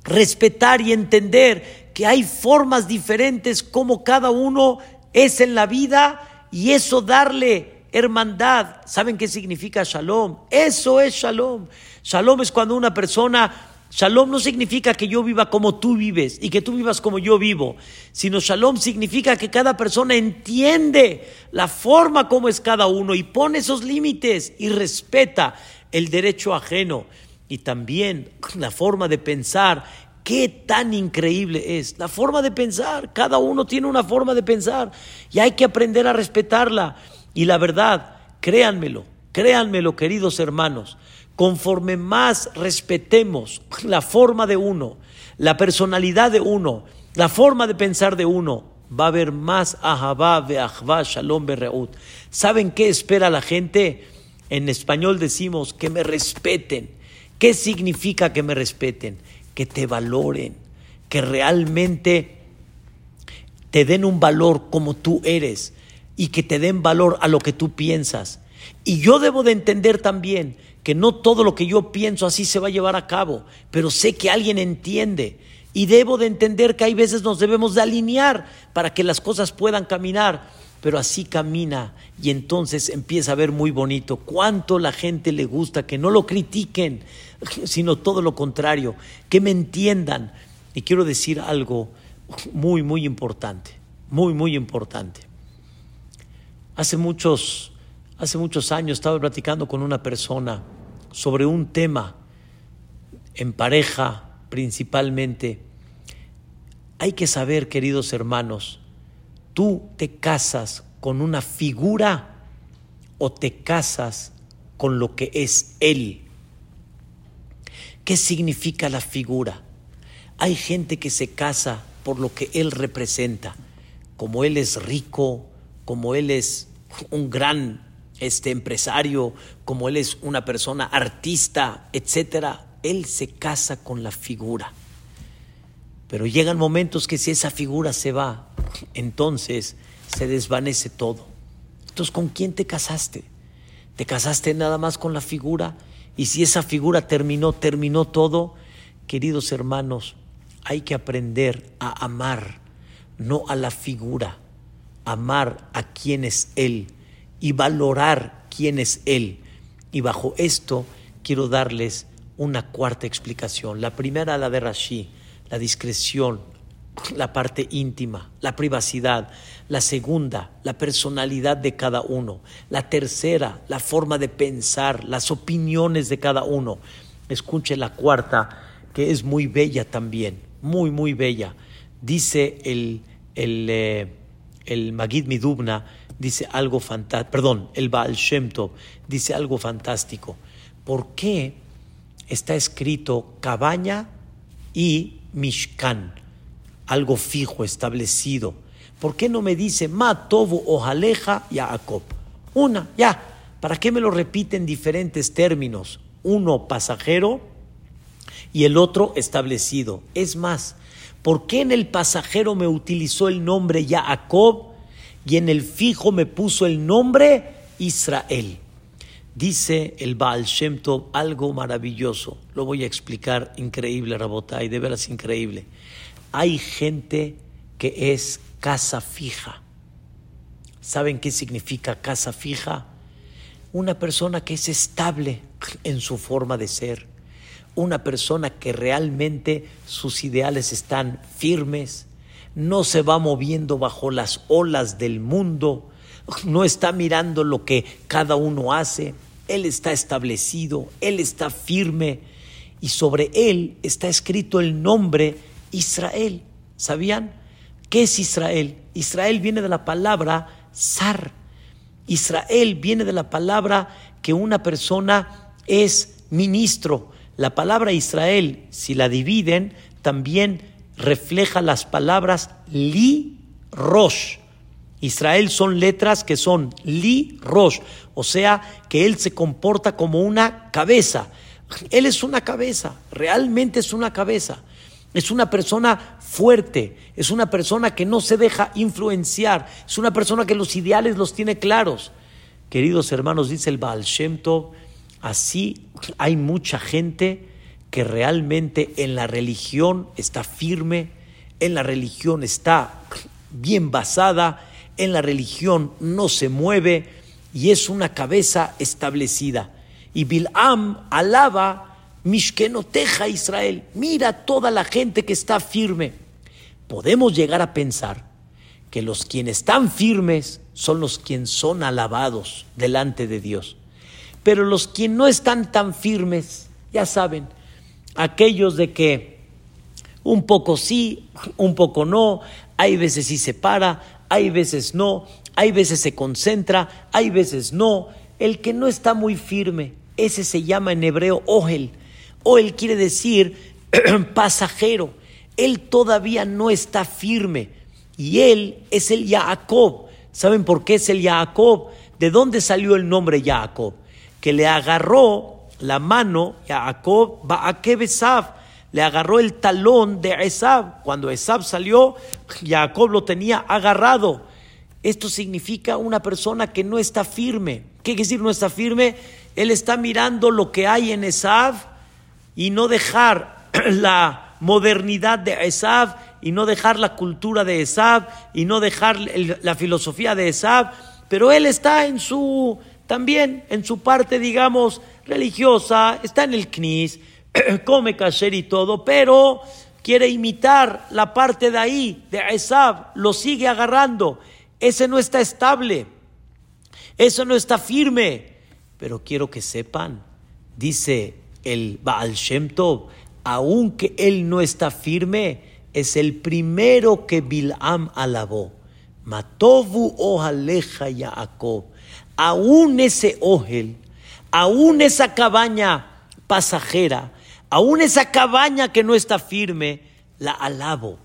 respetar y entender que hay formas diferentes como cada uno es en la vida y eso darle hermandad. ¿Saben qué significa shalom? Eso es shalom. Shalom es cuando una persona, shalom no significa que yo viva como tú vives y que tú vivas como yo vivo, sino shalom significa que cada persona entiende la forma como es cada uno y pone esos límites y respeta el derecho ajeno y también la forma de pensar Qué tan increíble es la forma de pensar. Cada uno tiene una forma de pensar y hay que aprender a respetarla. Y la verdad, créanmelo, créanmelo, queridos hermanos, conforme más respetemos la forma de uno, la personalidad de uno, la forma de pensar de uno, va a haber más ahabá, ve'achvá, shalom, be'reut. ¿Saben qué espera la gente? En español decimos que me respeten ¿Qué significa que me respeten? Que te valoren, que realmente te den un valor como tú eres y que te den valor a lo que tú piensas. Y yo debo de entender también que no todo lo que yo pienso así se va a llevar a cabo, pero sé que alguien entiende y debo de entender que hay veces nos debemos de alinear para que las cosas puedan caminar, pero así camina y entonces empieza a ver muy bonito cuánto la gente le gusta que no lo critiquen, sino todo lo contrario, que me entiendan. Y quiero decir algo muy, muy importante, muy, muy importante. Hace muchos, hace muchos años estaba platicando con una persona sobre un tema en pareja principalmente. Hay que saber, queridos hermanos, tú te casas con una figura o te casas con lo que es Él. ¿Qué significa la figura? Hay gente que se casa por lo que Él representa. Como Él es rico, como Él es un gran este empresario, como Él es una persona artista, etcétera, Él se casa con la figura. Pero llegan momentos que si esa figura se va, entonces se desvanece todo. Entonces, ¿con quién te casaste? ¿Te casaste nada más con la figura? Y si esa figura terminó, terminó todo. Queridos hermanos, hay que aprender a amar, no a la figura, amar a quien es Él y valorar quién es Él. Y bajo esto quiero darles una cuarta explicación. La primera, la de Rashi, la discreción, la parte íntima, la privacidad. La segunda, la personalidad de cada uno. La tercera, la forma de pensar, las opiniones de cada uno. Escuche la cuarta, que es muy bella también muy, muy bella. Dice el, el, eh, el Magid Midubna, dice algo fantástico, perdón, el Baal dice algo fantástico. ¿Por qué está escrito cabaña y Mishkan? Algo fijo, establecido. ¿Por qué no me dice Ma Tovu Ojaleja Jacob? Una, ya. ¿Para qué me lo repite en diferentes términos? Uno pasajero y el otro establecido. Es más, ¿por qué en el pasajero me utilizó el nombre Jacob y en el fijo me puso el nombre Israel? Dice el Baal Shem Tov algo maravilloso. Lo voy a explicar increíble, Rabotay, de veras increíble. Hay gente que es casa fija. ¿Saben qué significa casa fija? Una persona que es estable en su forma de ser una persona que realmente sus ideales están firmes, no se va moviendo bajo las olas del mundo, no está mirando lo que cada uno hace, él está establecido, él está firme y sobre él está escrito el nombre Israel. ¿Sabían? ¿Qué es Israel? Israel viene de la palabra zar. Israel viene de la palabra que una persona es ministro, la palabra Israel, si la dividen, también refleja las palabras li, rosh. Israel son letras que son li, rosh, o sea que él se comporta como una cabeza. Él es una cabeza, realmente es una cabeza. Es una persona fuerte, es una persona que no se deja influenciar, es una persona que los ideales los tiene claros. Queridos hermanos, dice el Baal Así hay mucha gente que realmente en la religión está firme, en la religión está bien basada, en la religión no se mueve y es una cabeza establecida. Y Bilam alaba Mishkenoteja Israel. Mira toda la gente que está firme. Podemos llegar a pensar que los quienes están firmes son los quienes son alabados delante de Dios. Pero los que no están tan firmes, ya saben, aquellos de que un poco sí, un poco no, hay veces sí se para, hay veces no, hay veces se concentra, hay veces no. El que no está muy firme, ese se llama en hebreo Ohel. Ohel quiere decir pasajero. Él todavía no está firme. Y él es el Jacob. ¿Saben por qué es el Jacob? ¿De dónde salió el nombre Jacob? que le agarró la mano, Jacob, Ba'akev Esav, le agarró el talón de Esab. Cuando Esab salió, Jacob lo tenía agarrado. Esto significa una persona que no está firme. ¿Qué quiere decir no está firme? Él está mirando lo que hay en Esab y no dejar la modernidad de Esab y no dejar la cultura de Esab y no dejar la filosofía de Esab, pero él está en su también en su parte digamos religiosa, está en el knis, come kasher y todo, pero quiere imitar la parte de ahí de Esab, lo sigue agarrando. Ese no está estable. Eso no está firme. Pero quiero que sepan, dice el Baal Shem Tov, aunque él no está firme, es el primero que Bilam alabó. Matovu ojaleja Yaakov. Aún ese ojel, aún esa cabaña pasajera, aún esa cabaña que no está firme, la alabo.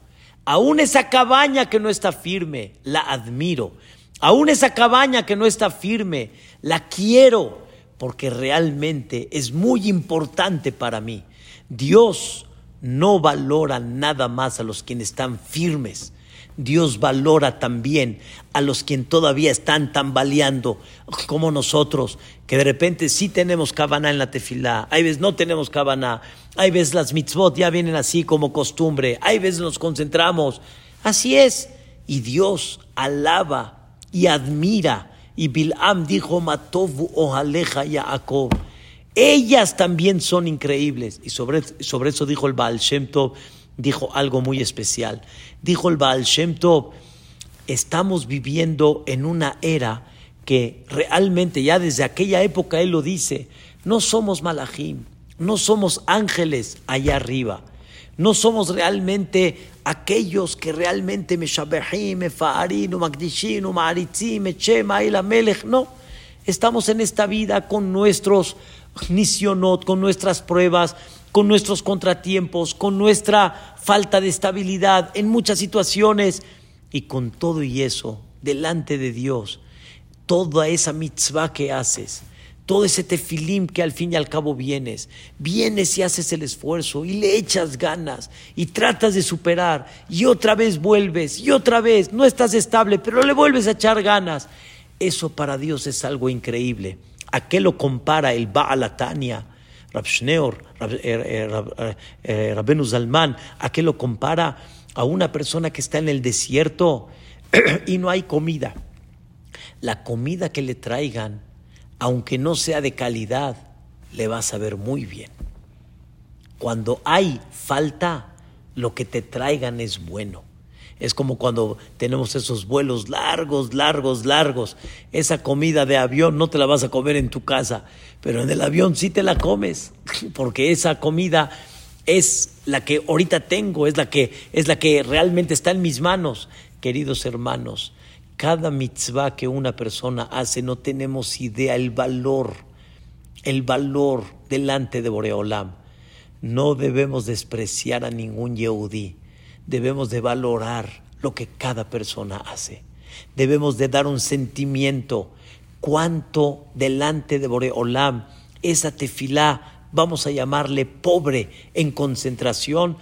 Aún esa cabaña que no está firme, la admiro. Aún esa cabaña que no está firme, la quiero porque realmente es muy importante para mí. Dios no valora nada más a los quienes están firmes. Dios valora también a los quienes todavía están tambaleando, como nosotros, que de repente sí tenemos cabana en la tefilá, hay veces no tenemos cabana, hay veces las mitzvot ya vienen así como costumbre, hay veces nos concentramos. Así es. Y Dios alaba y admira. Y Bilam dijo, Matovu ojaleja Yaakov. Ellas también son increíbles. Y sobre, sobre eso dijo el Baal Shem Tov, dijo algo muy especial. Dijo el Baal Shem Tov, estamos viviendo en una era que realmente ya desde aquella época él lo dice, no somos malachim, no somos ángeles allá arriba, no somos realmente aquellos que realmente me shabehim, me fa'arin, magdishin, ma'aritzim, me chema, melech, no, estamos en esta vida con nuestros nisionot, con nuestras pruebas, con nuestros contratiempos, con nuestra falta de estabilidad en muchas situaciones y con todo y eso, delante de Dios, toda esa mitzvah que haces, todo ese tefilim que al fin y al cabo vienes, vienes y haces el esfuerzo y le echas ganas y tratas de superar y otra vez vuelves y otra vez no estás estable, pero le vuelves a echar ganas. Eso para Dios es algo increíble. ¿A qué lo compara el Baalatania? Rab Shneor, Rab, eh, eh, eh, Zalman, ¿a qué lo compara a una persona que está en el desierto y no hay comida? La comida que le traigan, aunque no sea de calidad, le va a saber muy bien. Cuando hay falta, lo que te traigan es bueno. Es como cuando tenemos esos vuelos largos, largos, largos. Esa comida de avión no te la vas a comer en tu casa, pero en el avión sí te la comes, porque esa comida es la que ahorita tengo, es la que, es la que realmente está en mis manos. Queridos hermanos, cada mitzvah que una persona hace no tenemos idea el valor, el valor delante de Boreolam. No debemos despreciar a ningún Yehudí debemos de valorar lo que cada persona hace. Debemos de dar un sentimiento cuánto delante de Boreolam esa tefilá, vamos a llamarle pobre en concentración,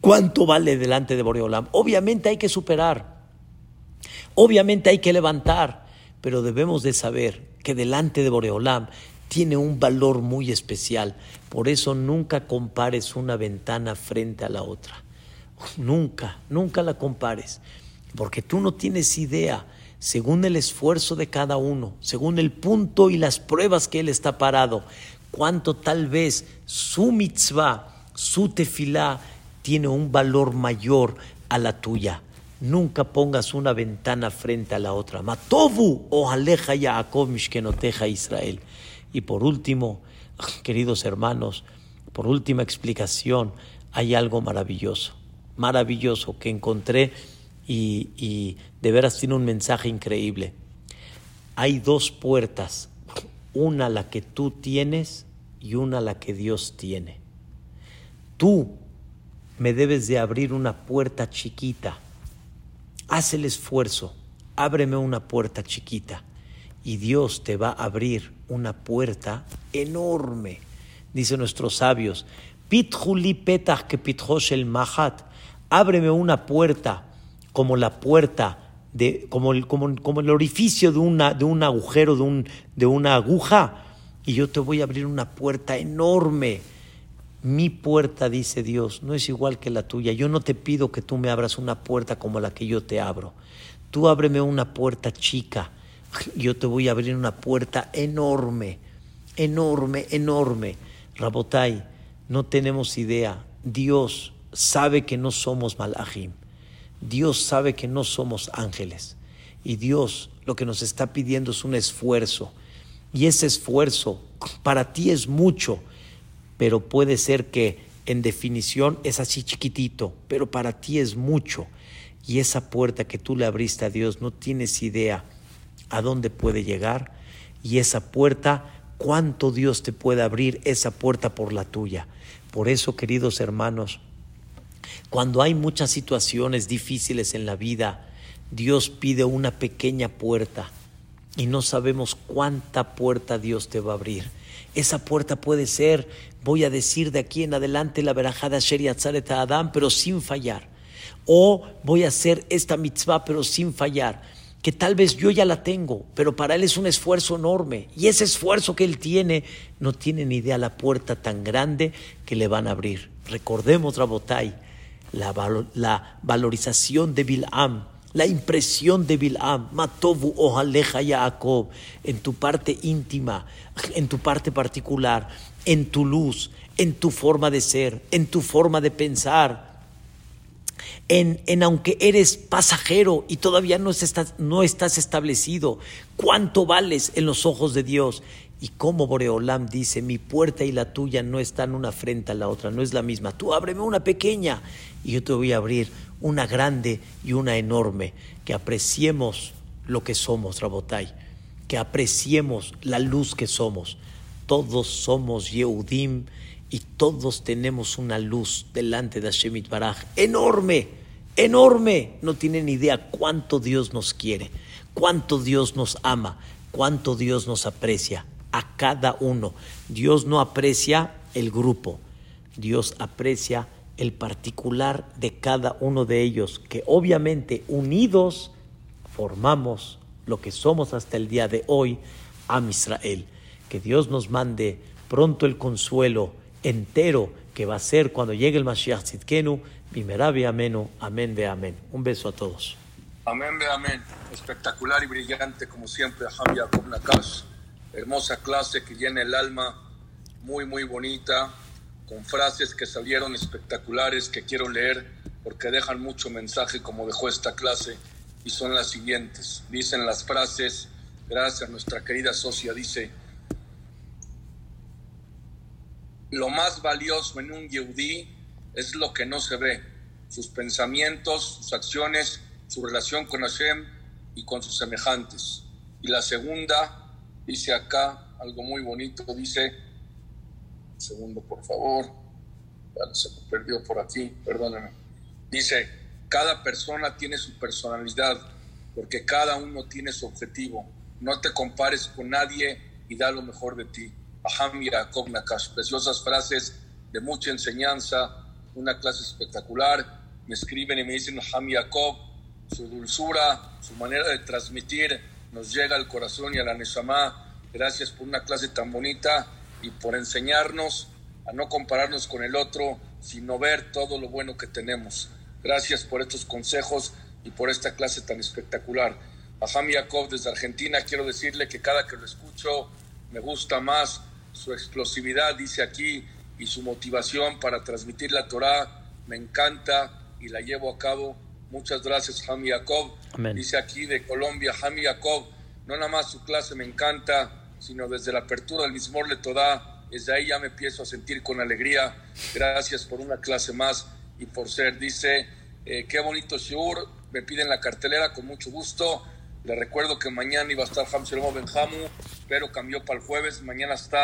cuánto vale delante de Boreolam. Obviamente hay que superar, obviamente hay que levantar, pero debemos de saber que delante de Boreolam tiene un valor muy especial. Por eso nunca compares una ventana frente a la otra. Nunca, nunca la compares, porque tú no tienes idea, según el esfuerzo de cada uno, según el punto y las pruebas que él está parado, cuánto tal vez su mitzvah, su tefilá, tiene un valor mayor a la tuya. Nunca pongas una ventana frente a la otra. Matovu o aleja Yaakov mishkenoteja Israel. Y por último, queridos hermanos, por última explicación, hay algo maravilloso maravilloso que encontré y, de veras tiene un mensaje increíble. Hay dos puertas, una la que tú tienes y una la que Dios tiene. Tú me debes de abrir una puerta chiquita. Haz el esfuerzo, ábreme una puerta chiquita y Dios te va a abrir una puerta enorme. Dicen nuestros sabios, Pitjuli petach que el mahat, ábreme una puerta como la puerta de, como el, como, como el orificio de, una, de un agujero, de, un, de una aguja, y yo te voy a abrir una puerta enorme. Mi puerta, dice Dios, no es igual que la tuya. Yo no te pido que tú me abras una puerta como la que yo te abro. Tú ábreme una puerta chica. Yo te voy a abrir una puerta enorme, enorme, enorme. Rabotai, no tenemos idea. Dios sabe que no somos malajim. Dios sabe que no somos ángeles. Y Dios lo que nos está pidiendo es un esfuerzo. Y ese esfuerzo para ti es mucho, pero puede ser que en definición es así chiquitito, pero para ti es mucho. Y esa puerta que tú le abriste a Dios no tienes idea a dónde puede llegar. Y esa puerta, cuánto Dios te puede abrir esa puerta por la tuya. Por eso, queridos hermanos, cuando hay muchas situaciones difíciles en la vida, Dios pide una pequeña puerta y no sabemos cuánta puerta Dios te va a abrir. Esa puerta puede ser, voy a decir de aquí en adelante la verajada Sheri Adam, pero sin fallar. O voy a hacer esta mitzvah, pero sin fallar. Que tal vez yo ya la tengo, pero para él es un esfuerzo enorme. Y ese esfuerzo que él tiene, no tiene ni idea la puerta tan grande que le van a abrir. Recordemos, Rabotai, la, la valorización de Bil'am la impresión de Bil'am, Matovu Ojaleja Yaakov, en tu parte íntima, en tu parte particular, en tu luz, en tu forma de ser, en tu forma de pensar, en, en, aunque eres pasajero y todavía no estás, no estás establecido, cuánto vales en los ojos de Dios. Y como Boreolam dice, mi puerta y la tuya no están una frente a la otra, no es la misma. Tú ábreme una pequeña y yo te voy a abrir una grande y una enorme, que apreciemos lo que somos, Rabotai, que apreciemos la luz que somos. Todos somos Yehudim y todos tenemos una luz delante de Hashemit Baraj enorme, enorme. No tienen idea cuánto Dios nos quiere, cuánto Dios nos ama, cuánto Dios nos aprecia a cada uno. Dios no aprecia el grupo, Dios aprecia el particular de cada uno de ellos, que obviamente unidos formamos lo que somos hasta el día de hoy, a Israel. Que Dios nos mande pronto el consuelo entero que va a ser cuando llegue el Mashiach Tzidkenu, Bimerabi Amenu, amén de amén. Un beso a todos. Amén de amén. Espectacular y brillante como siempre, Yaakov Nakash. Hermosa clase que llena el alma, muy, muy bonita con frases que salieron espectaculares que quiero leer porque dejan mucho mensaje como dejó esta clase y son las siguientes. Dicen las frases, gracias a nuestra querida socia, dice, lo más valioso en un yehudí es lo que no se ve, sus pensamientos, sus acciones, su relación con Hashem y con sus semejantes. Y la segunda, dice acá algo muy bonito, dice, segundo, por favor. se me perdió por aquí, perdónenme. Dice, cada persona tiene su personalidad, porque cada uno tiene su objetivo. No te compares con nadie y da lo mejor de ti. Aham Yaakov Nakash, preciosas frases de mucha enseñanza, una clase espectacular. Me escriben y me dicen Aham Yaakov, su dulzura, su manera de transmitir nos llega al corazón y a la Neshama. Gracias por una clase tan bonita y por enseñarnos a no compararnos con el otro, sino ver todo lo bueno que tenemos. Gracias por estos consejos y por esta clase tan espectacular. A Jami Yakov desde Argentina quiero decirle que cada que lo escucho me gusta más su explosividad, dice aquí, y su motivación para transmitir la Torah. Me encanta y la llevo a cabo. Muchas gracias, Jami Yakov. Dice aquí de Colombia, Jami Yakov. No nada más su clase me encanta, sino desde la apertura del mismo le toda, desde ahí ya me empiezo a sentir con alegría. Gracias por una clase más y por ser. Dice, eh, qué bonito shiur, me piden la cartelera con mucho gusto. Le recuerdo que mañana iba a estar Hamsel Benjamu, pero cambió para el jueves. Mañana está